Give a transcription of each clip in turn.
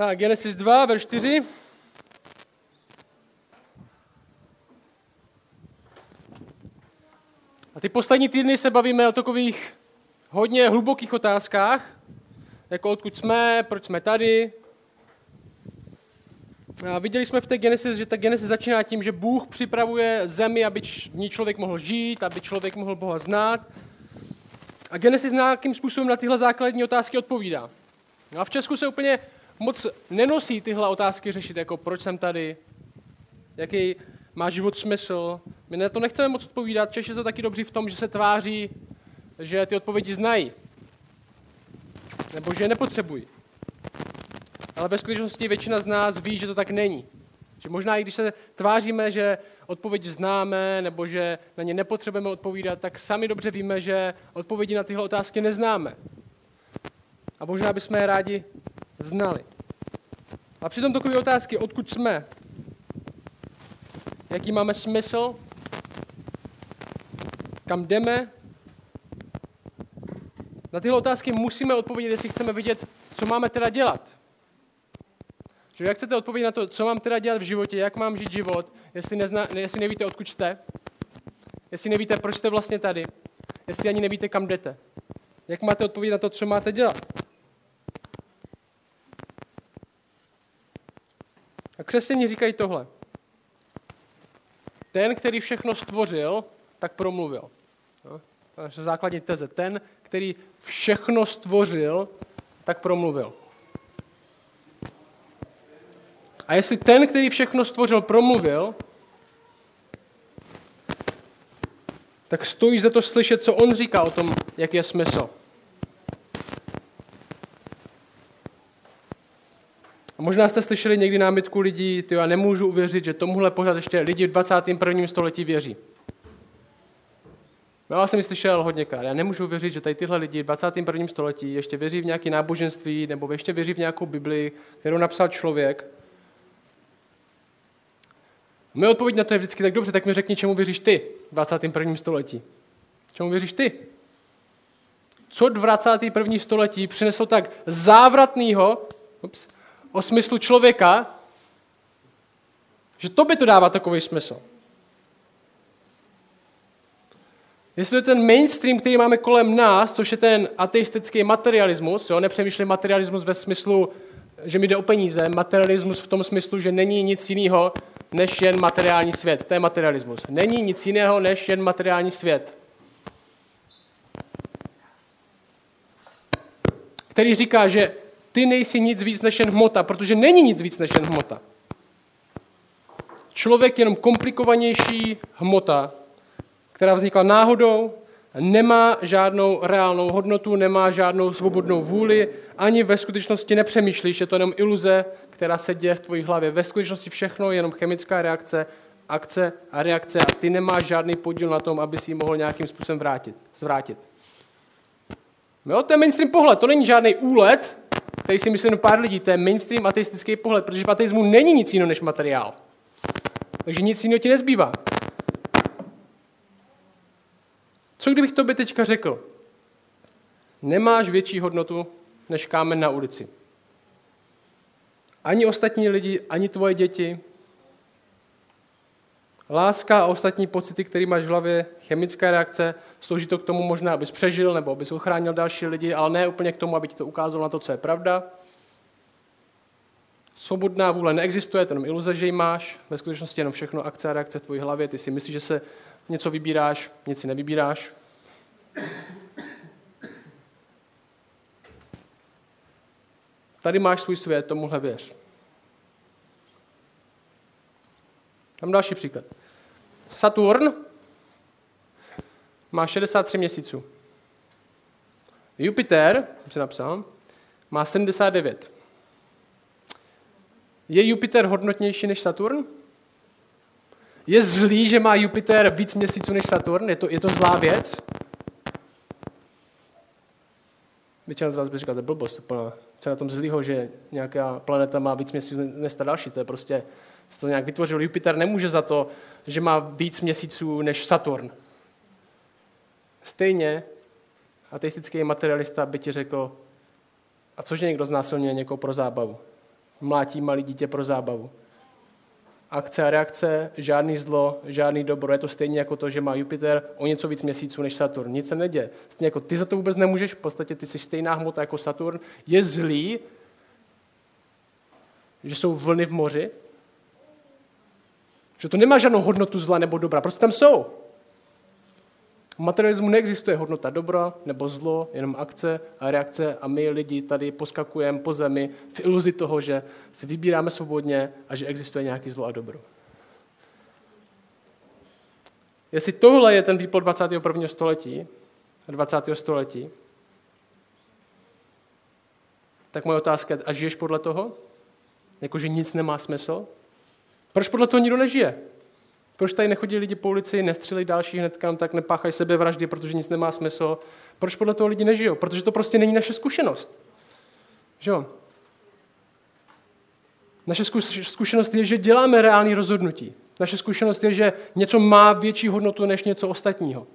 Tak, Genesis 2, verš 4. A ty poslední týdny se bavíme o takových hodně hlubokých otázkách, jako odkud jsme, proč jsme tady. A viděli jsme v té Genesis, že ta Genesis začíná tím, že Bůh připravuje zemi, aby v ní člověk mohl žít, aby člověk mohl Boha znát. A Genesis nějakým způsobem na tyhle základní otázky odpovídá. A v Česku se úplně moc nenosí tyhle otázky řešit, jako proč jsem tady, jaký má život smysl. My na to nechceme moc odpovídat, Češi jsou taky dobří v tom, že se tváří, že ty odpovědi znají. Nebo že je nepotřebují. Ale ve skutečnosti většina z nás ví, že to tak není. Že možná i když se tváříme, že odpovědi známe, nebo že na ně nepotřebujeme odpovídat, tak sami dobře víme, že odpovědi na tyhle otázky neznáme. A možná bychom je rádi znali. A přitom takové otázky, odkud jsme, jaký máme smysl, kam jdeme, na tyhle otázky musíme odpovědět, jestli chceme vidět, co máme teda dělat. Že jak chcete odpovědět na to, co mám teda dělat v životě, jak mám žít život, jestli, nezna, jestli nevíte, odkud jste, jestli nevíte, proč jste vlastně tady, jestli ani nevíte, kam jdete. Jak máte odpovědět na to, co máte dělat? A křesťani říkají tohle. Ten, který všechno stvořil, tak promluvil. No, to je naše základní teze. Ten, který všechno stvořil, tak promluvil. A jestli ten, který všechno stvořil, promluvil, tak stojí za to slyšet, co on říká o tom, jak je smysl. A možná jste slyšeli někdy námitku lidí, ty já nemůžu uvěřit, že tomuhle pořád ještě lidi v 21. století věří. No, já jsem ji slyšel hodněkrát. Já nemůžu věřit, že tady tyhle lidi v 21. století ještě věří v nějaké náboženství nebo ještě věří v nějakou Bibli, kterou napsal člověk. Moje odpověď na to je vždycky tak dobře, tak mi řekni, čemu věříš ty v 21. století. Čemu věříš ty? Co 21. století přineslo tak závratného o smyslu člověka, že to by to dává takový smysl. Jestli je ten mainstream, který máme kolem nás, což je ten ateistický materialismus, jo, nepřemýšlím materialismus ve smyslu, že mi jde o peníze, materialismus v tom smyslu, že není nic jiného, než jen materiální svět. To je materialismus. Není nic jiného, než jen materiální svět. Který říká, že ty nejsi nic víc než jen hmota, protože není nic víc než jen hmota. Člověk je jenom komplikovanější hmota, která vznikla náhodou, nemá žádnou reálnou hodnotu, nemá žádnou svobodnou vůli, ani ve skutečnosti nepřemýšlíš, je to jenom iluze, která se děje v tvojí hlavě. Ve skutečnosti všechno je jenom chemická reakce, akce a reakce a ty nemáš žádný podíl na tom, aby si ji mohl nějakým způsobem vrátit, zvrátit. Jo, to je mainstream pohled, to není žádný úlet, který si myslí pár lidí, to je mainstream ateistický pohled, protože v ateismu není nic jiného než materiál. Takže nic jiného ti nezbývá. Co kdybych tobě teďka řekl? Nemáš větší hodnotu než kámen na ulici. Ani ostatní lidi, ani tvoje děti. Láska a ostatní pocity, které máš v hlavě, chemická reakce, slouží to k tomu možná, abys přežil nebo abys ochránil další lidi, ale ne úplně k tomu, aby ti to ukázalo na to, co je pravda. Svobodná vůle neexistuje, to jenom iluze, že ji máš. Ve skutečnosti jenom všechno akce a reakce v tvojí hlavě. Ty si myslíš, že se něco vybíráš, nic si nevybíráš. Tady máš svůj svět, tomuhle věř. Tam další příklad. Saturn má 63 měsíců. Jupiter, jsem si napsal, má 79. Je Jupiter hodnotnější než Saturn? Je zlý, že má Jupiter víc měsíců než Saturn? Je to, je to zlá věc? Většina z vás by říkala, to blbost, co je na tom zlýho, že nějaká planeta má víc měsíců než ta další. To je prostě, se to nějak vytvořil. Jupiter nemůže za to, že má víc měsíců než Saturn. Stejně ateistický materialista by ti řekl, a cože někdo znásilňuje někoho pro zábavu? mlátí malý dítě pro zábavu. Akce a reakce, žádný zlo, žádný dobro. Je to stejně jako to, že má Jupiter o něco víc měsíců než Saturn. Nic se neděje. Stejně jako ty za to vůbec nemůžeš, v podstatě ty jsi stejná hmota jako Saturn. Je zlý, že jsou vlny v moři, že to nemá žádnou hodnotu zla nebo dobra, prostě tam jsou. V materialismu neexistuje hodnota dobro nebo zlo, jenom akce a reakce a my lidi tady poskakujeme po zemi v iluzi toho, že si vybíráme svobodně a že existuje nějaký zlo a dobro. Jestli tohle je ten výplod 21. století, 20. století, tak moje otázka je, a žiješ podle toho? Jakože nic nemá smysl? Proč podle toho nikdo nežije? Proč tady nechodí lidi po ulici, nestřelí další hnedka, no tak nepáchají sebevraždy, protože nic nemá smysl? Proč podle toho lidi nežijou? Protože to prostě není naše zkušenost. Že jo? Naše zkušenost je, že děláme reální rozhodnutí. Naše zkušenost je, že něco má větší hodnotu než něco ostatního.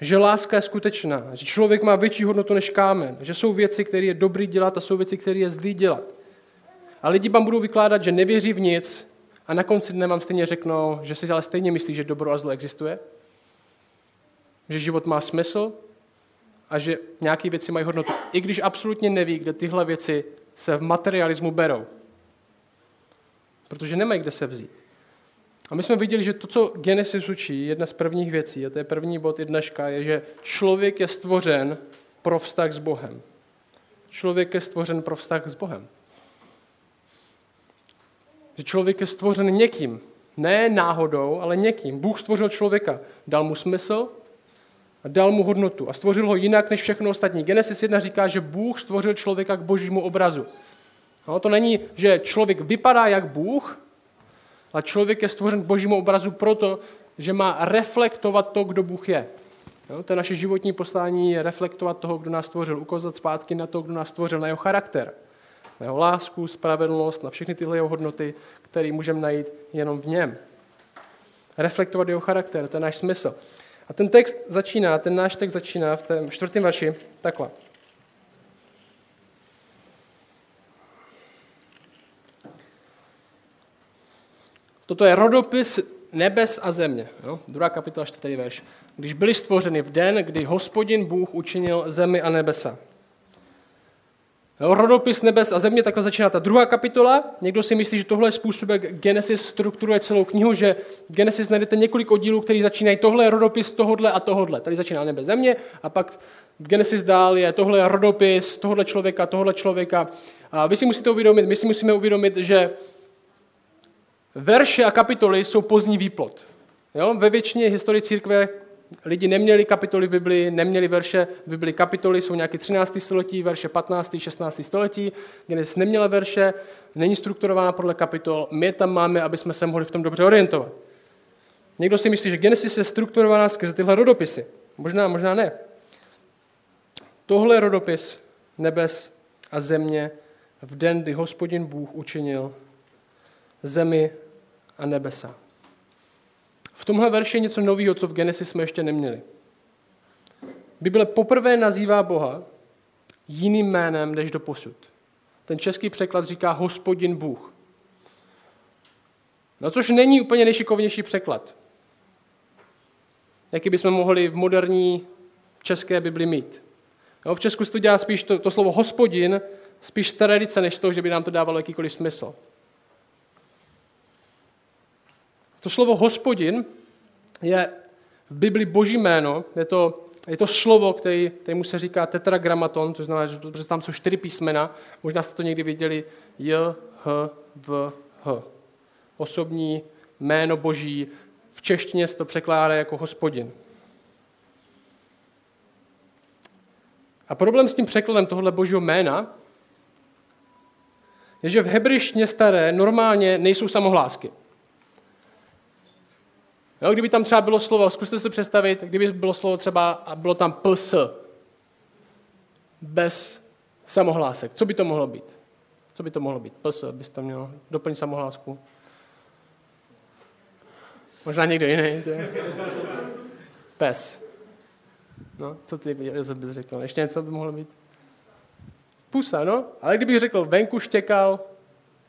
Že láska je skutečná, že člověk má větší hodnotu než kámen, že jsou věci, které je dobrý dělat a jsou věci, které je zlý dělat. A lidi vám budou vykládat, že nevěří v nic a na konci dne vám stejně řeknou, že si ale stejně myslí, že dobro a zlo existuje, že život má smysl a že nějaké věci mají hodnotu, i když absolutně neví, kde tyhle věci se v materialismu berou. Protože nemají kde se vzít. A my jsme viděli, že to, co Genesis učí, jedna z prvních věcí, a to je první bod i dneška, je, že člověk je stvořen pro vztah s Bohem. Člověk je stvořen pro vztah s Bohem. Že člověk je stvořen někým. Ne náhodou, ale někým. Bůh stvořil člověka. Dal mu smysl a dal mu hodnotu. A stvořil ho jinak než všechno ostatní. Genesis 1 říká, že Bůh stvořil člověka k božímu obrazu. No, to není, že člověk vypadá jak Bůh, ale člověk je stvořen k božímu obrazu proto, že má reflektovat to, kdo Bůh je. Jo, to je naše životní poslání, je reflektovat toho, kdo nás stvořil, ukázat zpátky na to, kdo nás stvořil, na jeho charakter na jeho lásku, spravedlnost, na všechny tyhle jeho hodnoty, které můžeme najít jenom v něm. Reflektovat jeho charakter, to je náš smysl. A ten text začíná, ten náš text začíná v tom čtvrtém verši takhle. Toto je rodopis nebes a země. Jo? Druhá kapitola, čtvrtý verš. Když byli stvořeny v den, kdy hospodin Bůh učinil zemi a nebesa. Rodopis nebes a země, takhle začíná ta druhá kapitola. Někdo si myslí, že tohle je způsob, jak Genesis strukturuje celou knihu, že Genesis najdete několik oddílů, který začínají tohle je rodopis tohodle a tohodle. Tady začíná nebe země a pak v Genesis dál je tohle je rodopis tohle člověka, tohle člověka. A vy si musíte uvědomit, my si musíme uvědomit, že verše a kapitoly jsou pozdní výplot. Jo? Ve většině historii církve lidi neměli kapitoly v Biblii, neměli verše v Biblii. Kapitoly jsou nějaké 13. století, verše 15. 16. století. Genesis neměla verše, není strukturována podle kapitol. My je tam máme, aby jsme se mohli v tom dobře orientovat. Někdo si myslí, že Genesis je strukturovaná skrze tyhle rodopisy. Možná, možná ne. Tohle je rodopis nebes a země v den, kdy hospodin Bůh učinil zemi a nebesa. V tomhle verši je něco nového, co v Genesis jsme ještě neměli. Bible poprvé nazývá Boha jiným jménem než do posud. Ten český překlad říká hospodin Bůh. No což není úplně nejšikovnější překlad. Jaký bychom mohli v moderní české Bibli mít. No, v Česku se to dělá spíš to, to slovo hospodin, spíš z tradice, než to, že by nám to dávalo jakýkoliv smysl. To slovo hospodin je v Bibli boží jméno, je to, je to slovo, který, kterému se říká tetragramaton, to znamená, že tam jsou čtyři písmena, možná jste to někdy viděli, J, H, V, H. Osobní jméno boží, v češtině se to překládá jako hospodin. A problém s tím překladem tohohle božího jména je, že v hebrejštině staré normálně nejsou samohlásky. Jo, kdyby tam třeba bylo slovo, zkuste si představit, kdyby bylo slovo třeba a bylo tam ps, bez samohlásek. Co by to mohlo být? Co by to mohlo být? ps, byste měl doplnit samohlásku. Možná někdo jiný. Je... Pes. No, co ty, Josef bys řekl? Ještě něco by mohlo být? Pusa, no. Ale kdybych řekl, venku štěkal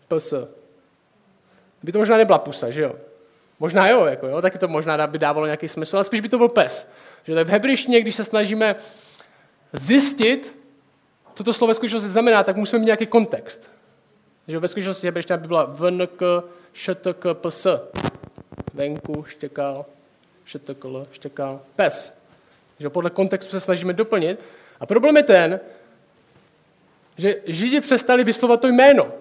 ps, by to možná nebyla pusa, že jo? Možná jo, jako jo, taky to možná by dávalo nějaký smysl, ale spíš by to byl pes. Že tak v hebrejštině, když se snažíme zjistit, co to slovo ve skutečnosti znamená, tak musíme mít nějaký kontext. Že ve skutečnosti hebrejština by byla vnk, štk, ps. Venku, štěkal, štkl, štěkal, pes. Že podle kontextu se snažíme doplnit. A problém je ten, že Židi přestali vyslovat to jméno.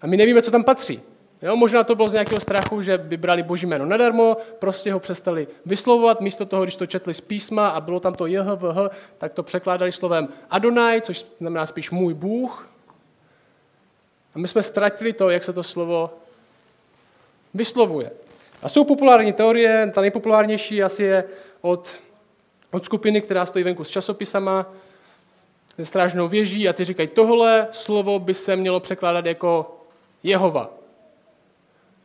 A my nevíme, co tam patří. Jo, možná to bylo z nějakého strachu, že by brali boží jméno nadarmo, prostě ho přestali vyslovovat, místo toho, když to četli z písma a bylo tam to JHVH, tak to překládali slovem Adonai, což znamená spíš můj Bůh. A my jsme ztratili to, jak se to slovo vyslovuje. A jsou populární teorie, ta nejpopulárnější asi je od, od skupiny, která stojí venku s časopisama, ze strážnou věží a ty říkají, tohle slovo by se mělo překládat jako Jehova.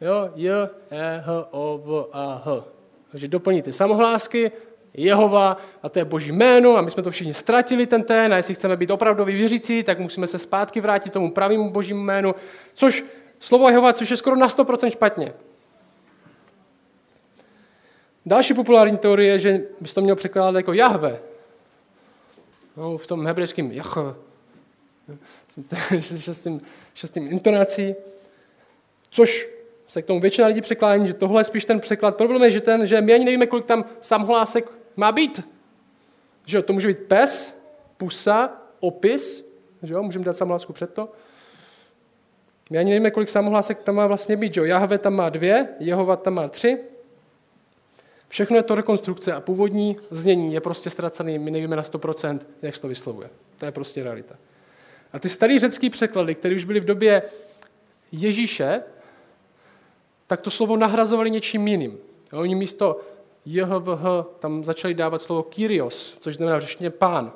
Jo, J, E, H, O, V, A, H. Takže doplníte samohlásky, Jehova, a to je boží jméno, a my jsme to všichni ztratili ten ten, a jestli chceme být opravdový věřící, tak musíme se zpátky vrátit tomu pravému božímu jménu, což slovo Jehova, což je skoro na 100% špatně. Další populární teorie je, že bys to měl překládat jako Jahve. No, v tom hebrejském Jahve. šestým, šestým intonací. Což se k tomu většina lidí překlání, že tohle je spíš ten překlad. Problém je, že, ten, že my ani nevíme, kolik tam samhlásek má být. Že jo, to může být pes, pusa, opis, že jo, můžeme dát samhlásku před to. My ani nevíme, kolik samohlásek tam má vlastně být. Že jo? Jahve tam má dvě, Jehova tam má tři. Všechno je to rekonstrukce a původní znění je prostě ztracený, my nevíme na 100%, jak se to vyslovuje. To je prostě realita. A ty starý řecký překlady, které už byly v době Ježíše, tak to slovo nahrazovali něčím jiným. Oni místo JHVH tam začali dávat slovo Kyrios, což znamená řečně pán.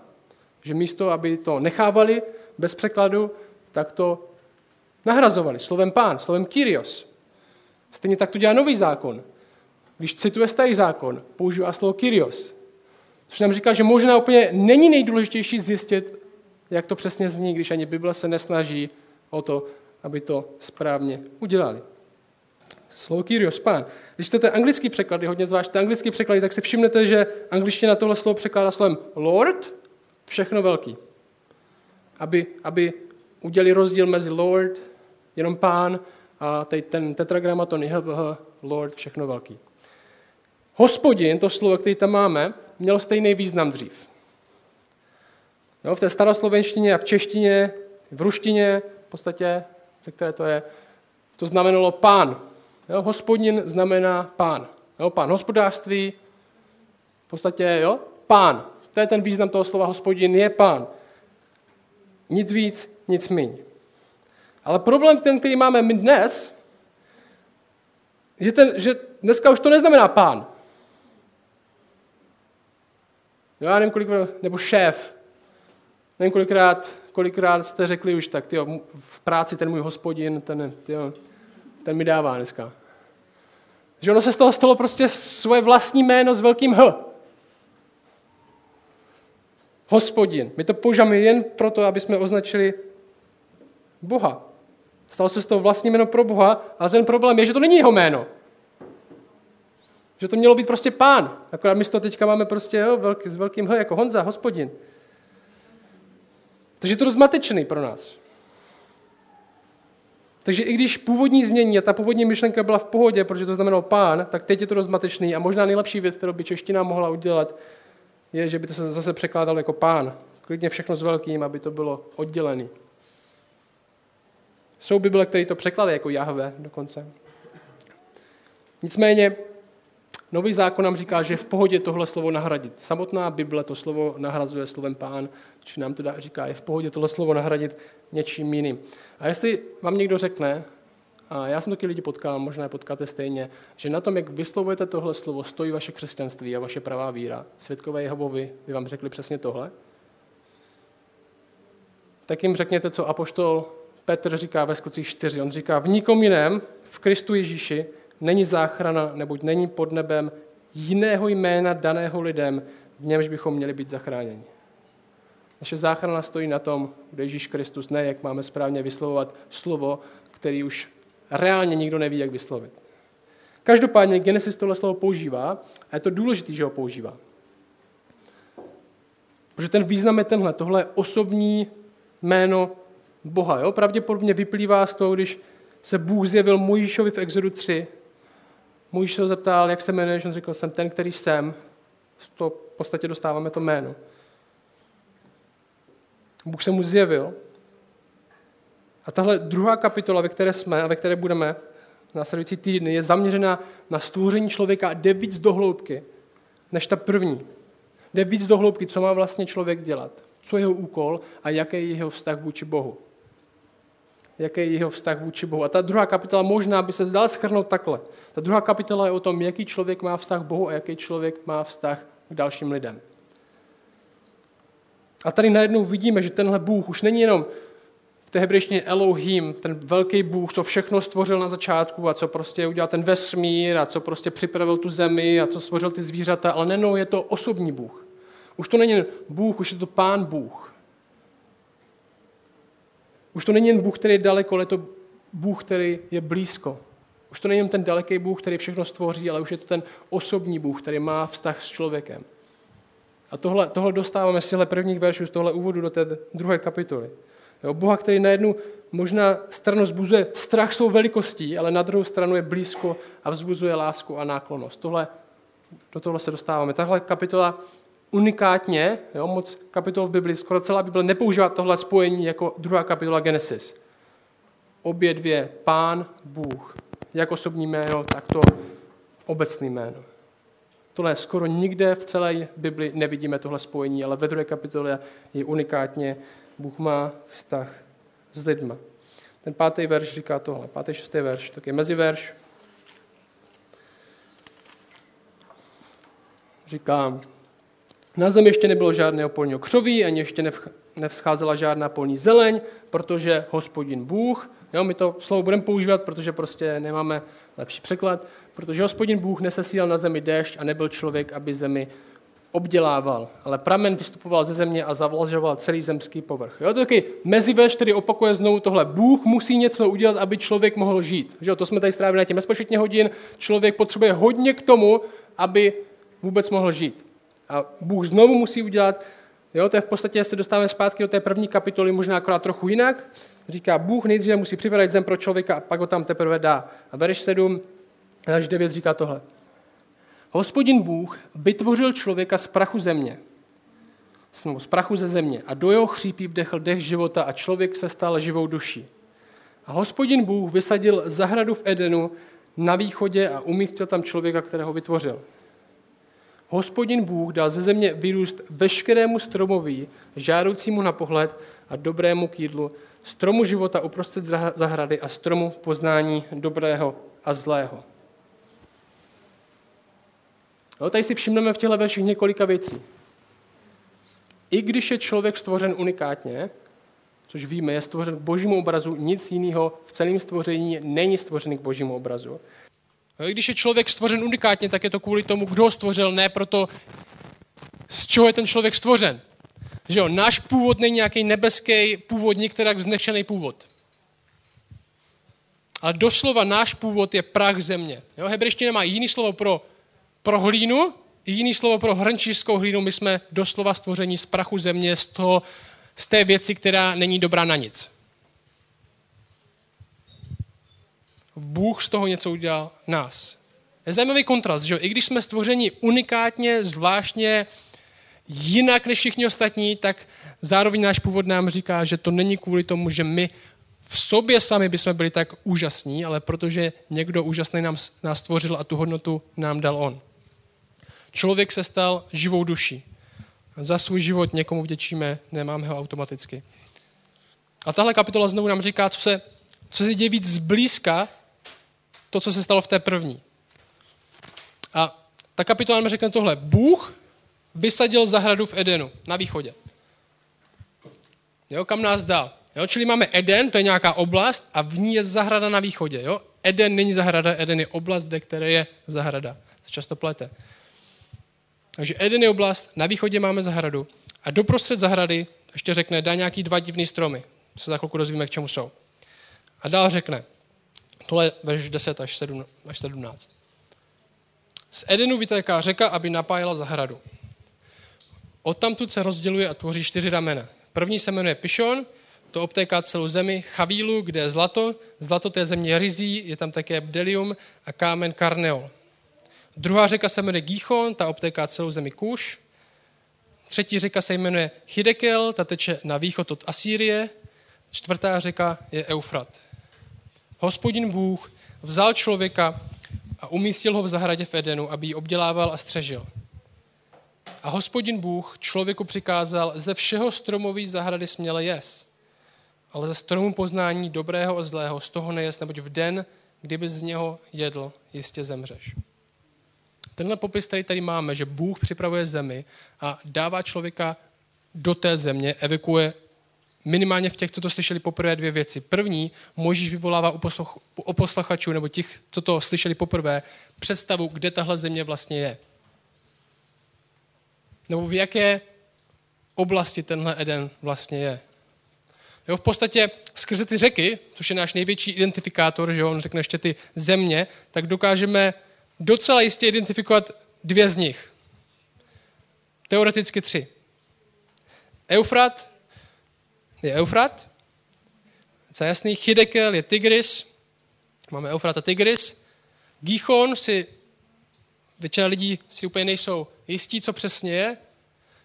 Že místo, aby to nechávali bez překladu, tak to nahrazovali slovem pán, slovem Kyrios. Stejně tak to dělá nový zákon. Když cituje starý zákon, používá slovo Kyrios. Což nám říká, že možná úplně není nejdůležitější zjistit, jak to přesně zní, když ani Bible se nesnaží o to, aby to správně udělali. Slovo Kyrios, pán. Když čtete anglický překlady, hodně zvážte anglický překlady, tak si všimnete, že angličtina tohle slovo překládá slovem Lord, všechno velký. Aby, aby udělali rozdíl mezi Lord, jenom pán, a teď ten tetragramaton JHVH, Lord, všechno velký. Hospodin, to slovo, který tam máme, měl stejný význam dřív. No, v té staroslovenštině a v češtině, v ruštině, v podstatě, ze které to je, to znamenalo pán. Jo, hospodin znamená pán. Jo, pán hospodářství, v podstatě, jo, pán. To je ten význam toho slova hospodin, je pán. Nic víc, nic míň. Ale problém ten, který máme my dnes, je ten, že dneska už to neznamená pán. Jo, já nevím, kolik, nebo šéf. Nevím, kolikrát, kolikrát jste řekli už tak, tyjo, v práci ten můj hospodin, ten, tyjo, ten mi dává dneska. Že ono se z toho stalo prostě svoje vlastní jméno s velkým H. Hospodin. My to používáme jen proto, aby jsme označili Boha. Stalo se z toho vlastní jméno pro Boha, ale ten problém je, že to není jeho jméno. Že to mělo být prostě pán. Akorát my to teďka máme prostě jo, velký, s velkým H jako Honza, hospodin. Takže je to rozmatečný pro nás. Takže i když původní znění a ta původní myšlenka byla v pohodě, protože to znamenalo pán, tak teď je to rozmatečný a možná nejlepší věc, kterou by čeština mohla udělat, je, že by to se zase překládalo jako pán. Klidně všechno s velkým, aby to bylo oddělené. Jsou Bible, které to překládají jako Jahve dokonce. Nicméně, Nový zákon nám říká, že v pohodě tohle slovo nahradit. Samotná Bible to slovo nahrazuje slovem pán, či nám teda říká, je v pohodě tohle slovo nahradit něčím jiným. A jestli vám někdo řekne, a já jsem taky lidi potkal, možná je potkáte stejně, že na tom, jak vyslovujete tohle slovo, stojí vaše křesťanství a vaše pravá víra. Světkové Jehovovi by vám řekli přesně tohle. Tak jim řekněte, co apoštol Petr říká ve skutcích 4. On říká, v nikom jiném, v Kristu Ježíši, není záchrana, neboť není pod nebem jiného jména daného lidem, v němž bychom měli být zachráněni. Naše záchrana stojí na tom, kde Ježíš Kristus, ne jak máme správně vyslovovat slovo, který už reálně nikdo neví, jak vyslovit. Každopádně Genesis tohle slovo používá a je to důležité, že ho používá. Protože ten význam je tenhle, tohle je osobní jméno Boha. Jo? Pravděpodobně vyplývá z toho, když se Bůh zjevil Mojžíšovi v Exodu 3. Mojžíš se ho zeptal, jak se jmenuješ, on řekl, jsem ten, který jsem. Z toho v podstatě dostáváme to jméno. Bůh se mu zjevil. A tahle druhá kapitola, ve které jsme a ve které budeme následující týdny, je zaměřena na stvoření člověka a jde víc do hloubky než ta první. Jde víc do hloubky, co má vlastně člověk dělat, co je jeho úkol a jaký je jeho vztah vůči Bohu. Jaký je jeho vztah vůči Bohu. A ta druhá kapitola možná by se zdala schrnout takhle. Ta druhá kapitola je o tom, jaký člověk má vztah k Bohu a jaký člověk má vztah k dalším lidem. A tady najednou vidíme, že tenhle Bůh už není jenom v té hebrejštině Elohim, ten velký Bůh, co všechno stvořil na začátku a co prostě udělal ten vesmír a co prostě připravil tu zemi a co stvořil ty zvířata, ale nenou je to osobní Bůh. Už to není Bůh, už je to Pán Bůh. Už to není jen Bůh, který je daleko, ale je to Bůh, který je blízko. Už to není jen ten daleký Bůh, který všechno stvoří, ale už je to ten osobní Bůh, který má vztah s člověkem. A tohle, tohle dostáváme z těchto prvních veršů, z tohle úvodu do té druhé kapitoly. Jo, Boha, který na jednu možná stranu zbuzuje strach svou velikostí, ale na druhou stranu je blízko a vzbuzuje lásku a náklonost. Tohle, do tohle se dostáváme. Tahle kapitola unikátně, jo, moc kapitol v Bibli, skoro celá Bible nepoužívá tohle spojení jako druhá kapitola Genesis. Obě dvě, pán, Bůh. Jak osobní jméno, tak to obecný jméno. Tohle skoro nikde v celé Bibli nevidíme tohle spojení, ale ve druhé kapitole je unikátně Bůh má vztah s lidma. Ten pátý verš říká tohle, pátý, šestý verš, tak je meziverš. Říká, na zemi ještě nebylo žádného polního křoví, ani ještě nevzcházela žádná polní zeleň, protože hospodin Bůh, jo, my to slovo budeme používat, protože prostě nemáme lepší překlad, protože hospodin Bůh nesesílal na zemi déšť a nebyl člověk, aby zemi obdělával, ale pramen vystupoval ze země a zavlažoval celý zemský povrch. Jo, to taky meziveš, který opakuje znovu tohle. Bůh musí něco udělat, aby člověk mohl žít. Že jo, to jsme tady strávili na těch bezpočetně hodin. Člověk potřebuje hodně k tomu, aby vůbec mohl žít. A Bůh znovu musí udělat, jo, to je v podstatě, se dostáváme zpátky do té první kapitoly, možná akorát trochu jinak. Říká, Bůh nejdříve musí připravit zem pro člověka a pak ho tam teprve dá. A verš 7 až 9 říká tohle. Hospodin Bůh vytvořil člověka z prachu země, z prachu ze země a do jeho chřípí vdechl dech života a člověk se stal živou duší. A hospodin Bůh vysadil zahradu v Edenu na východě a umístil tam člověka, kterého vytvořil. Hospodin Bůh dal ze země vyrůst veškerému stromoví, žádoucímu na pohled a dobrému k jídlu, stromu života uprostřed zahrady a stromu poznání dobrého a zlého. No, tady si všimneme v těchto verších několika věcí. I když je člověk stvořen unikátně, což víme, je stvořen k božímu obrazu, nic jiného v celém stvoření není stvořený k božímu obrazu. Když je člověk stvořen unikátně, tak je to kvůli tomu, kdo ho stvořil, ne proto, z čeho je ten člověk stvořen. Že jo, náš původ není nějaký nebeský původ, některak vznešený původ. Ale doslova náš původ je prach země. Jo, hebrejština má jiný slovo pro pro hlínu, jiný slovo pro hrnčířskou hlínu, my jsme doslova stvoření z prachu země, z, toho, z té věci, která není dobrá na nic. Bůh z toho něco udělal nás. Je zajímavý kontrast, že i když jsme stvořeni unikátně, zvláštně, jinak než všichni ostatní, tak zároveň náš původ nám říká, že to není kvůli tomu, že my v sobě sami bychom byli tak úžasní, ale protože někdo úžasný nám, nás stvořil a tu hodnotu nám dal on. Člověk se stal živou duší. Za svůj život někomu vděčíme, nemáme ho automaticky. A tahle kapitola znovu nám říká, co se, co se děje víc zblízka, to, co se stalo v té první. A ta kapitola nám řekne tohle. Bůh vysadil zahradu v Edenu, na východě. Jo, kam nás dal. Jo, čili máme Eden, to je nějaká oblast, a v ní je zahrada na východě. Jo? Eden není zahrada, Eden je oblast, kde které je zahrada. Se často plete. Takže Eden je oblast, na východě máme zahradu a doprostřed zahrady ještě řekne, dá nějaký dva divný stromy. To se za chvilku dozvíme, k čemu jsou. A dál řekne, tohle verš 10 až 17. Z Edenu vytéká řeka, aby napájela zahradu. Odtamtud se rozděluje a tvoří čtyři ramena. První se jmenuje Pishon, to obtéká celou zemi, Chavílu, kde je zlato, zlato té země rizí, je tam také bdelium a kámen karneol. Druhá řeka se jmenuje Gíchon, ta obtéká celou zemi Kuš. Třetí řeka se jmenuje Hidekel, ta teče na východ od Asýrie. Čtvrtá řeka je Eufrat. Hospodin Bůh vzal člověka a umístil ho v zahradě v Edenu, aby ji obdělával a střežil. A hospodin Bůh člověku přikázal, ze všeho stromový zahrady směle jes, ale ze stromu poznání dobrého a zlého z toho nejes, neboť v den, kdyby z něho jedl, jistě zemřeš. Tenhle popis tady, tady máme, že Bůh připravuje zemi a dává člověka do té země, evakuje minimálně v těch, co to slyšeli poprvé, dvě věci. První, Možíš vyvolává u, posluch, u posluchačů nebo těch, co to slyšeli poprvé, představu, kde tahle země vlastně je. Nebo v jaké oblasti tenhle Eden vlastně je. Jo, v podstatě skrze ty řeky, což je náš největší identifikátor, že on řekne ještě ty země, tak dokážeme docela jistě identifikovat dvě z nich. Teoreticky tři. Eufrat je Eufrat, co je jasný, Chidekel je Tigris, máme Eufrat a Tigris. Gichon si, většina lidí si úplně nejsou jistí, co přesně je,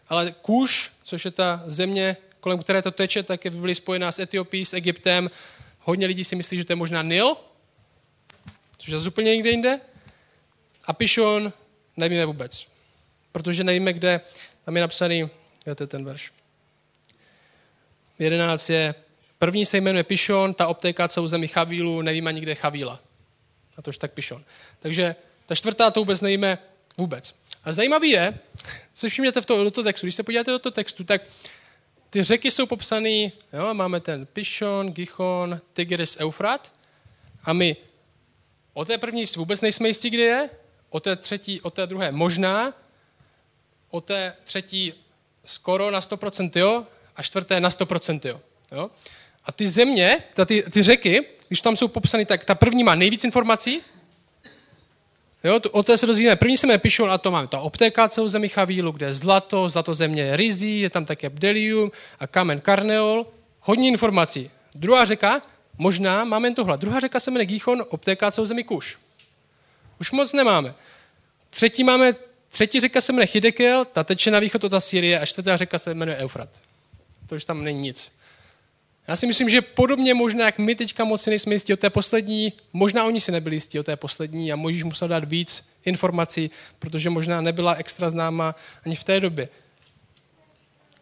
ale Kuš, což je ta země, kolem které to teče, tak je byly spojená s Etiopií, s Egyptem. Hodně lidí si myslí, že to je možná Nil, což je úplně někde jinde. A Pishon nevíme vůbec, protože nevíme, kde, tam je napsaný, je to ten verš. 11 je, první se jmenuje Pishon, ta obtéká celou zemi Chavílu, nevíme ani, kde je Chavíla. A to už tak Pishon. Takže ta čtvrtá to vůbec nevíme vůbec. A zajímavý je, co všimněte v toho, do toho textu, když se podíváte do toho textu, tak ty řeky jsou popsané, jo, máme ten Pishon, Gichon, Tigris, Eufrat a my o té první vůbec nejsme jistí, kde je, o té třetí, o té druhé možná, o té třetí skoro na 100% jo, a čtvrté na 100% jo. jo. A ty země, ty, ty řeky, když tam jsou popsány, tak ta první má nejvíc informací, Jo, o té se dozvíme. První se píšou a to máme. To obtéká celou zemi Chavílu, kde je zlato, zlato země je rizí, je tam také bdelium a kamen karneol. Hodně informací. Druhá řeka, možná máme jen tohle. Druhá řeka se jmenuje Gíchon, obtéká celou zemi Kuš. Už moc nemáme. Třetí máme, třetí řeka se jmenuje Chidekel, ta teče na východ od Asýrie a čtvrtá řeka se jmenuje Eufrat. To už tam není nic. Já si myslím, že podobně možná, jak my teďka moc si nejsme jistí o té poslední, možná oni si nebyli jistí o té poslední a Možíš musel dát víc informací, protože možná nebyla extra známa ani v té době.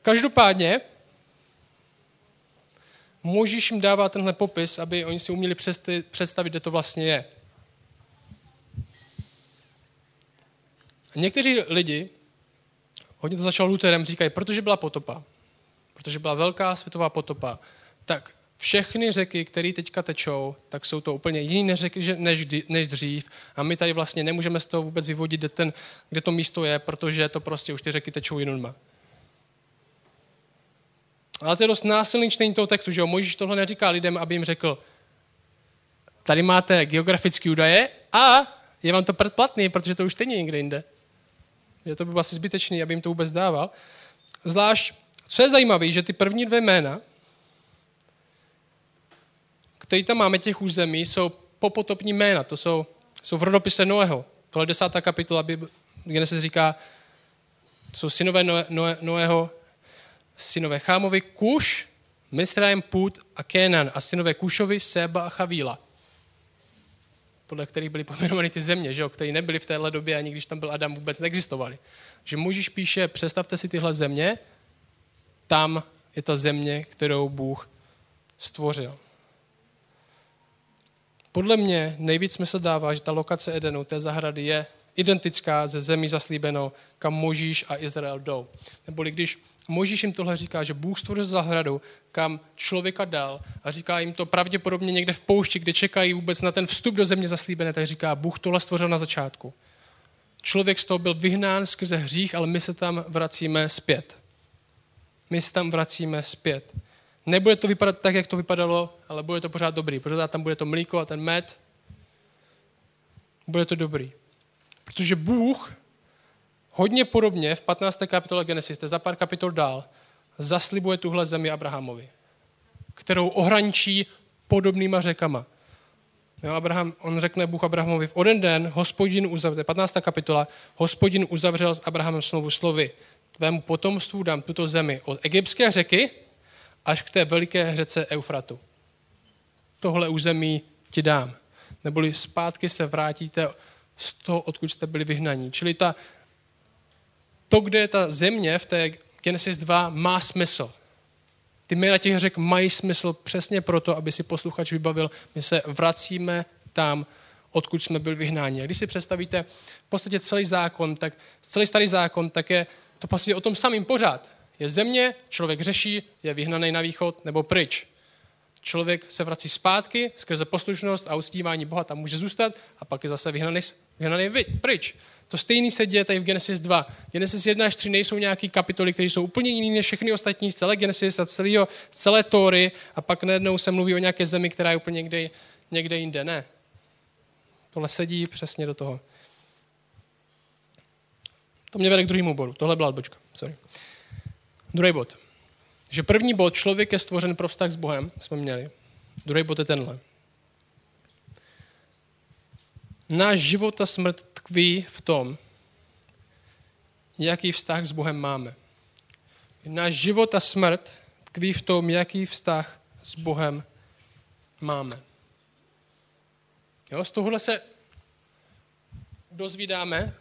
Každopádně Možíš jim dává tenhle popis, aby oni si uměli představit, kde to vlastně je. A někteří lidi, hodně to začal Lutherem, říkají, protože byla potopa, protože byla velká světová potopa, tak všechny řeky, které teďka tečou, tak jsou to úplně jiné řeky než, než dřív a my tady vlastně nemůžeme z toho vůbec vyvodit, kde, ten, kde to místo je, protože to prostě už ty řeky tečou jinuma. Ale to je dost násilný čtení toho textu, že jo? Mojžíš tohle neříká lidem, aby jim řekl, tady máte geografické údaje a je vám to předplatný, protože to už stejně někde jinde. Je to by asi zbytečný, aby jim to vůbec dával. Zvlášť, co je zajímavé, že ty první dvě jména, které tam máme těch území, jsou popotopní jména. To jsou, jsou v rodopise Noého. Tohle desátá kapitola, kde se říká, jsou synové Noé, Noé, Noého, synové Chámovi, Kuš, Misraim, Put a Kénan a synové Kušovi, Seba a Chavíla. Podle kterých byly pojmenovány ty země, že jo, které nebyly v téhle době, ani když tam byl Adam, vůbec neexistovaly. Že Můžeš píše, představte si tyhle země, tam je ta země, kterou Bůh stvořil. Podle mě nejvíc smysl dává, že ta lokace Edenu, té zahrady, je identická ze zemí zaslíbenou, kam Možíš a Izrael jdou. Neboli když Možíš jim tohle říká, že Bůh stvořil zahradu, kam člověka dal a říká jim to pravděpodobně někde v poušti, kde čekají vůbec na ten vstup do země zaslíbené, tak říká, Bůh tohle stvořil na začátku. Člověk z toho byl vyhnán skrze hřích, ale my se tam vracíme zpět. My se tam vracíme zpět. Nebude to vypadat tak, jak to vypadalo, ale bude to pořád dobrý. Pořád tam bude to mlíko a ten med. Bude to dobrý. Protože Bůh hodně podobně v 15. kapitole Genesis, to je za pár kapitol dál, zaslibuje tuhle zemi Abrahamovi, kterou ohraničí podobnýma řekama. Jo, Abraham, on řekne Bůh Abrahamovi, v oden den hospodin uzavřel, 15. kapitola, hospodin uzavřel s Abrahamem slovu slovy, tvému potomstvu dám tuto zemi od egyptské řeky až k té veliké řece Eufratu. Tohle území ti dám. Neboli zpátky se vrátíte z toho, odkud jste byli vyhnaní. Čili ta, to, kde je ta země v té Genesis 2, má smysl. Ty jména těch řek mají smysl přesně proto, aby si posluchač vybavil, my se vracíme tam, odkud jsme byli vyhnáni. A když si představíte v podstatě celý zákon, tak celý starý zákon, tak je to v podstatě o tom samým pořád. Je země, člověk řeší, je vyhnaný na východ nebo pryč. Člověk se vrací zpátky skrze poslušnost a uctívání Boha tam může zůstat a pak je zase vyhnaný, vyhnaný pryč. To stejný se děje tady v Genesis 2. Genesis 1 až 3 nejsou nějaký kapitoly, které jsou úplně jiné než všechny ostatní z celé Genesis a celého, celé Tóry a pak najednou se mluví o nějaké zemi, která je úplně někde, někde jinde. Ne. Tohle sedí přesně do toho. To mě vede k druhému bodu. Tohle byla odbočka. Sorry. Druhý bod. Že první bod, člověk je stvořen pro vztah s Bohem, jsme měli. Druhý bod je tenhle. Náš život a smrt tkví v tom, jaký vztah s Bohem máme. Náš život a smrt tkví v tom, jaký vztah s Bohem máme. Jo, z tohohle se dozvídáme,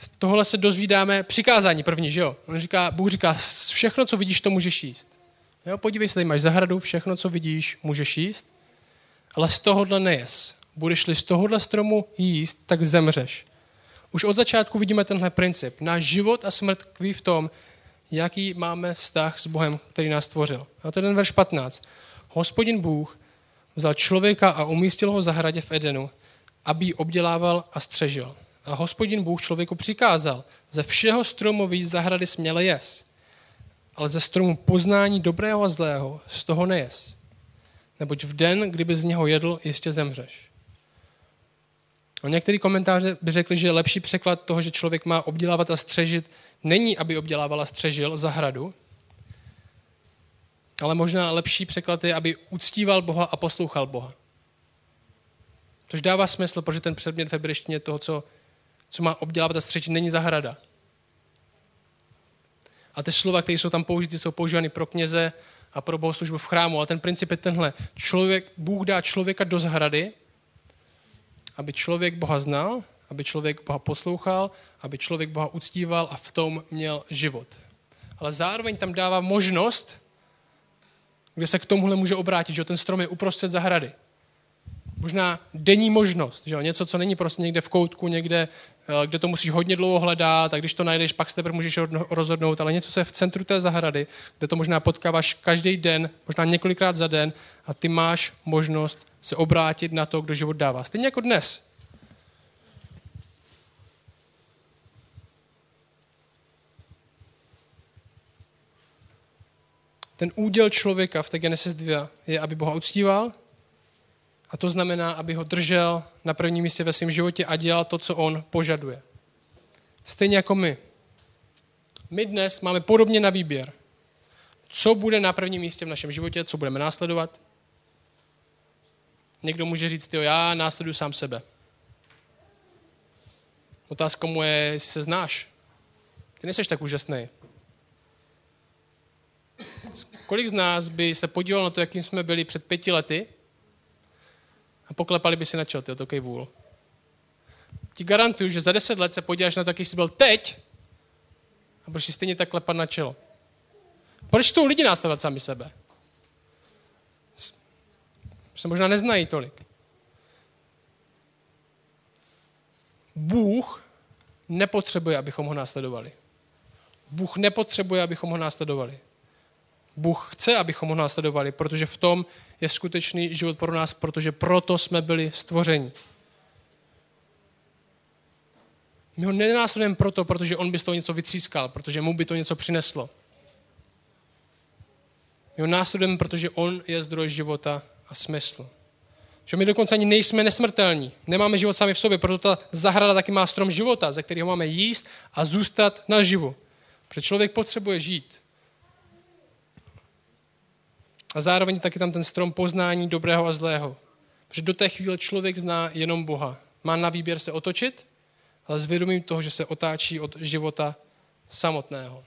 z tohohle se dozvídáme přikázání první, že jo? On říká, Bůh říká, všechno, co vidíš, to můžeš jíst. Jo, podívej se, tady máš zahradu, všechno, co vidíš, můžeš jíst, ale z tohohle nejes budeš-li z tohohle stromu jíst, tak zemřeš. Už od začátku vidíme tenhle princip. Náš život a smrt kví v tom, jaký máme vztah s Bohem, který nás stvořil. A to je ten verš 15. Hospodin Bůh vzal člověka a umístil ho v zahradě v Edenu, aby ji obdělával a střežil. A hospodin Bůh člověku přikázal, ze všeho stromu víc zahrady směle jes, ale ze stromu poznání dobrého a zlého z toho nejes. Neboť v den, kdyby z něho jedl, jistě zemřeš. A některý komentáře by řekli, že lepší překlad toho, že člověk má obdělávat a střežit, není, aby obdělával a střežil zahradu, ale možná lepší překlad je, aby uctíval Boha a poslouchal Boha. Což dává smysl, protože ten předmět v hebrejštině toho, co, co má obdělávat a střežit, není zahrada. A ty slova, které jsou tam použity, jsou používány pro kněze a pro bohoslužbu v chrámu. Ale ten princip je tenhle. Člověk, Bůh dá člověka do zahrady, aby člověk Boha znal, aby člověk Boha poslouchal, aby člověk Boha uctíval a v tom měl život. Ale zároveň tam dává možnost, kde se k tomuhle může obrátit, že ten strom je uprostřed zahrady. Možná denní možnost, že jo? něco, co není prostě někde v koutku, někde, kde to musíš hodně dlouho hledat a když to najdeš, pak se teprve můžeš rozhodnout, ale něco, co je v centru té zahrady, kde to možná potkáváš každý den, možná několikrát za den a ty máš možnost se obrátit na to, kdo život dává. Stejně jako dnes. Ten úděl člověka v té Genesis 2 je, aby Boha uctíval, a to znamená, aby ho držel na prvním místě ve svém životě a dělal to, co on požaduje. Stejně jako my. My dnes máme podobně na výběr. Co bude na prvním místě v našem životě, co budeme následovat, Někdo může říct, jo, já následuju sám sebe. Otázka mu je, jestli se znáš. Ty nejseš tak úžasný. Kolik z nás by se podíval na to, jakým jsme byli před pěti lety a poklepali by si na čel, ty to vůl. Ti garantuju, že za deset let se podíváš na to, jaký jsi byl teď a budeš si stejně tak klepat na čelo. Proč jsou lidi následovat sami sebe? se možná neznají tolik. Bůh nepotřebuje, abychom ho následovali. Bůh nepotřebuje, abychom ho následovali. Bůh chce, abychom ho následovali, protože v tom je skutečný život pro nás, protože proto jsme byli stvořeni. My ho nenásledujeme proto, protože on by z toho něco vytřískal, protože mu by to něco přineslo. My ho následujeme, protože on je zdroj života a smyslu. Že my dokonce ani nejsme nesmrtelní. Nemáme život sami v sobě, proto ta zahrada taky má strom života, ze kterého máme jíst a zůstat naživu. Protože člověk potřebuje žít. A zároveň taky tam ten strom poznání dobrého a zlého. Protože do té chvíle člověk zná jenom Boha. Má na výběr se otočit, ale s vědomím toho, že se otáčí od života samotného.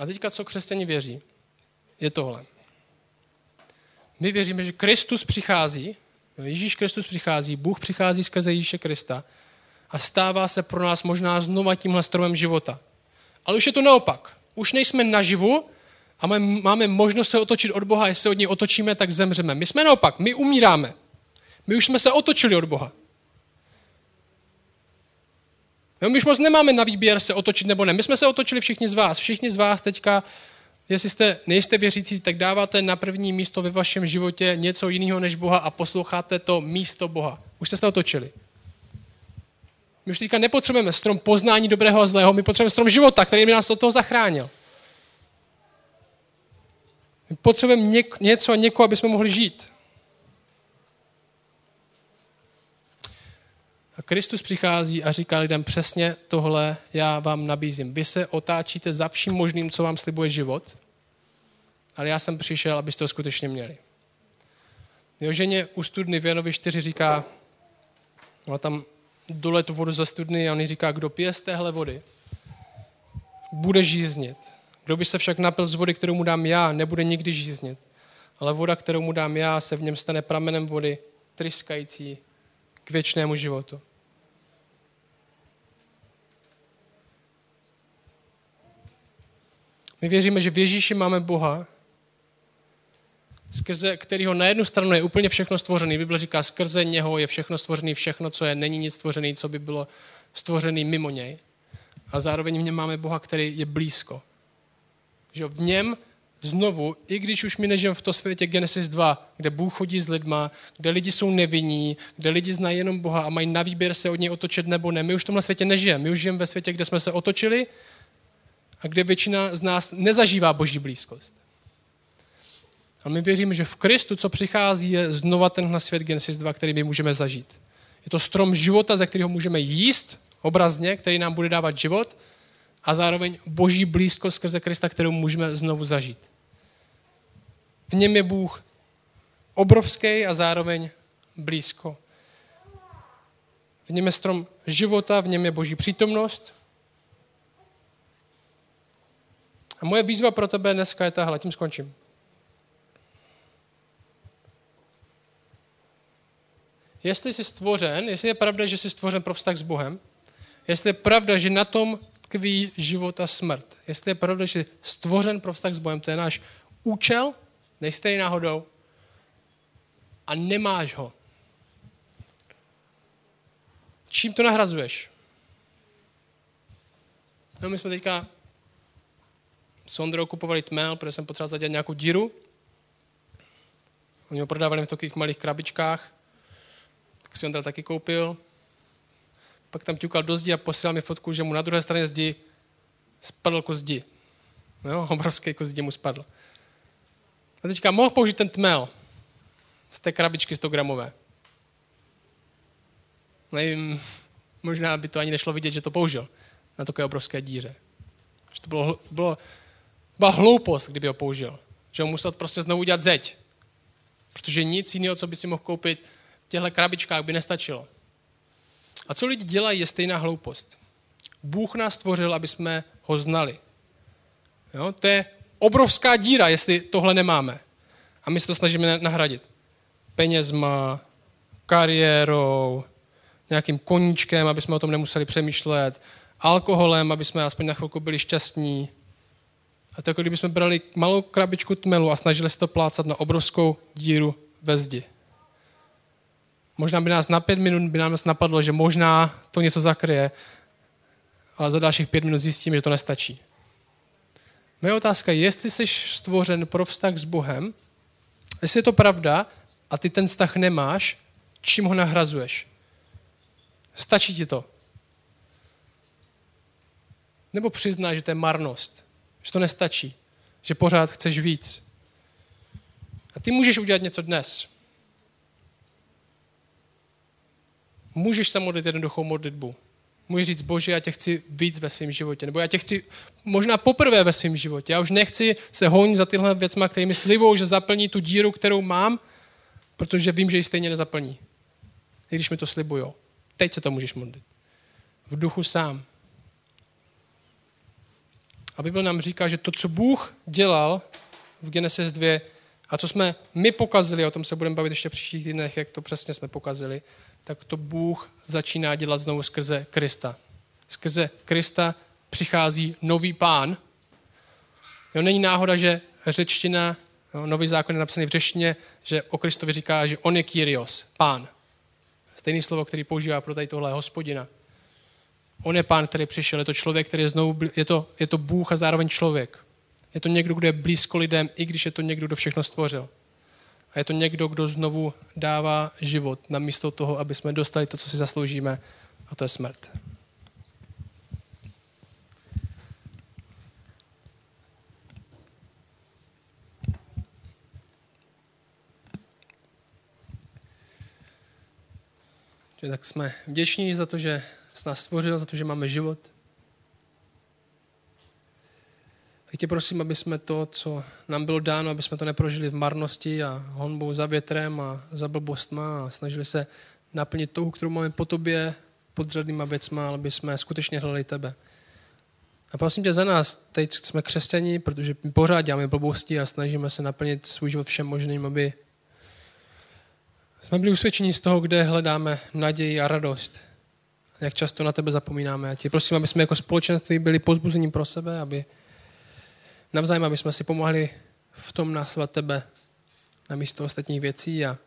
A teďka, co křesťani věří, je tohle. My věříme, že Kristus přichází, Ježíš Kristus přichází, Bůh přichází skrze Ježíše Krista a stává se pro nás možná znova tímhle stromem života. Ale už je to naopak. Už nejsme naživu a máme možnost se otočit od Boha. Jestli se od něj otočíme, tak zemřeme. My jsme naopak, my umíráme. My už jsme se otočili od Boha. My už moc nemáme na výběr se otočit nebo ne. My jsme se otočili všichni z vás. Všichni z vás teďka Jestli jste, nejste věřící, tak dáváte na první místo ve vašem životě něco jiného než Boha a posloucháte to místo Boha. Už jste se otočili. My už teďka nepotřebujeme strom poznání dobrého a zlého, my potřebujeme strom života, který by nás od toho zachránil. My potřebujeme něk, něco a někoho, aby jsme mohli žít. A Kristus přichází a říká lidem přesně tohle já vám nabízím. Vy se otáčíte za vším možným, co vám slibuje život, ale já jsem přišel, abyste to skutečně měli. Jeho ženě u studny v Janovi 4 říká, má tam dole tu vodu ze studny a on říká, kdo pije z téhle vody, bude žíznit. Kdo by se však napil z vody, kterou mu dám já, nebude nikdy žíznit. Ale voda, kterou mu dám já, se v něm stane pramenem vody, tryskající k věčnému životu. My věříme, že v Ježíši máme Boha, skrze kterého na jednu stranu je úplně všechno stvořené. Bible říká, skrze něho je všechno stvořené, všechno, co je, není nic stvořené, co by bylo stvořené mimo něj. A zároveň v něm máme Boha, který je blízko. Že v něm znovu, i když už my nežijeme v tom světě Genesis 2, kde Bůh chodí s lidma, kde lidi jsou nevinní, kde lidi znají jenom Boha a mají na výběr se od něj otočit nebo ne. My už v tomhle světě nežijeme. My už žijeme ve světě, kde jsme se otočili a kde většina z nás nezažívá boží blízkost. A my věříme, že v Kristu, co přichází, je znova tenhle svět Genesis 2, který my můžeme zažít. Je to strom života, ze kterého můžeme jíst obrazně, který nám bude dávat život a zároveň boží blízkost skrze Krista, kterou můžeme znovu zažít. V něm je Bůh obrovský a zároveň blízko. V něm je strom života, v něm je boží přítomnost. A moje výzva pro tebe dneska je tahle, tím skončím. Jestli jsi stvořen, jestli je pravda, že jsi stvořen pro vztah s Bohem, jestli je pravda, že na tom tkví život a smrt, jestli je pravda, že stvořen pro vztah s Bohem, to je náš účel, nejsi tady náhodou a nemáš ho. Čím to nahrazuješ? No, my jsme teďka s Ondrou kupovali tmel, protože jsem potřeboval zadělat nějakou díru. Oni ho prodávali v takových malých krabičkách. Tak si Ondra taky koupil. Pak tam ťukal do zdi a posílal mi fotku, že mu na druhé straně zdi spadl kus zdi. Jo, obrovský kus zdi mu spadl. A teďka mohl použít ten tmel z té krabičky 100 gramové. Nevím, možná by to ani nešlo vidět, že to použil na takové obrovské díře. Že to bylo, bylo, byla hloupost, kdyby ho použil. Že ho musel prostě znovu udělat zeď. Protože nic jiného, co by si mohl koupit v těchto krabičkách, by nestačilo. A co lidi dělají, je stejná hloupost. Bůh nás stvořil, aby jsme ho znali. Jo? To je obrovská díra, jestli tohle nemáme. A my se to snažíme nahradit. Penězma, kariérou, nějakým koníčkem, aby jsme o tom nemuseli přemýšlet, alkoholem, aby jsme aspoň na chvilku byli šťastní. A to jako kdyby jsme brali malou krabičku tmelu a snažili se to plácat na obrovskou díru ve zdi. Možná by nás na pět minut by nám napadlo, že možná to něco zakryje, ale za dalších pět minut zjistíme, že to nestačí. Moje otázka je, jestli jsi stvořen pro vztah s Bohem, jestli je to pravda a ty ten vztah nemáš, čím ho nahrazuješ? Stačí ti to? Nebo přizná, že to je marnost, že to nestačí, že pořád chceš víc. A ty můžeš udělat něco dnes. Můžeš se modlit jednoduchou modlitbu. Můžeš říct, bože, já tě chci víc ve svém životě. Nebo já tě chci možná poprvé ve svém životě. Já už nechci se honit za tyhle věcma, které mi slibou, že zaplní tu díru, kterou mám, protože vím, že ji stejně nezaplní. I když mi to slibujou. Teď se to můžeš modlit. V duchu sám. A Bible nám říká, že to, co Bůh dělal v Genesis 2 a co jsme my pokazili, o tom se budeme bavit ještě v příštích týdnech, jak to přesně jsme pokazili, tak to Bůh začíná dělat znovu skrze Krista. Skrze Krista přichází nový pán. Jo, není náhoda, že řečtina, jo, nový zákon je napsaný v řeštině, že o Kristovi říká, že on je Kyrios, pán. Stejné slovo, který používá pro tady tohle hospodina. On je pán, který přišel, je to člověk, který je znovu, je to, je to Bůh a zároveň člověk. Je to někdo, kdo je blízko lidem, i když je to někdo, kdo všechno stvořil. A je to někdo, kdo znovu dává život namísto toho, aby jsme dostali to, co si zasloužíme, a to je smrt. Tak jsme vděční za to, že s nás stvořil, za to, že máme život. Tak tě prosím, aby jsme to, co nám bylo dáno, aby jsme to neprožili v marnosti a honbou za větrem a za blbostma a snažili se naplnit touhu, kterou máme po tobě, podřadnýma věcma, aby jsme skutečně hledali tebe. A prosím tě za nás, teď jsme křesťani, protože pořád děláme blbosti a snažíme se naplnit svůj život všem možným, aby jsme byli usvědčeni z toho, kde hledáme naději a radost. Jak často na tebe zapomínáme. A tě prosím, aby jsme jako společenství byli pozbuzením pro sebe, aby navzájem, aby jsme si pomohli v tom následovat tebe na místo ostatních věcí a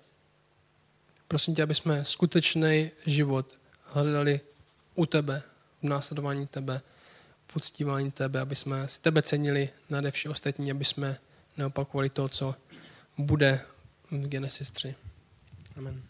prosím tě, aby jsme skutečný život hledali u tebe, v následování tebe, v uctívání tebe, aby jsme si tebe cenili nade vše ostatní, aby jsme neopakovali to, co bude v Genesis 3. Amen.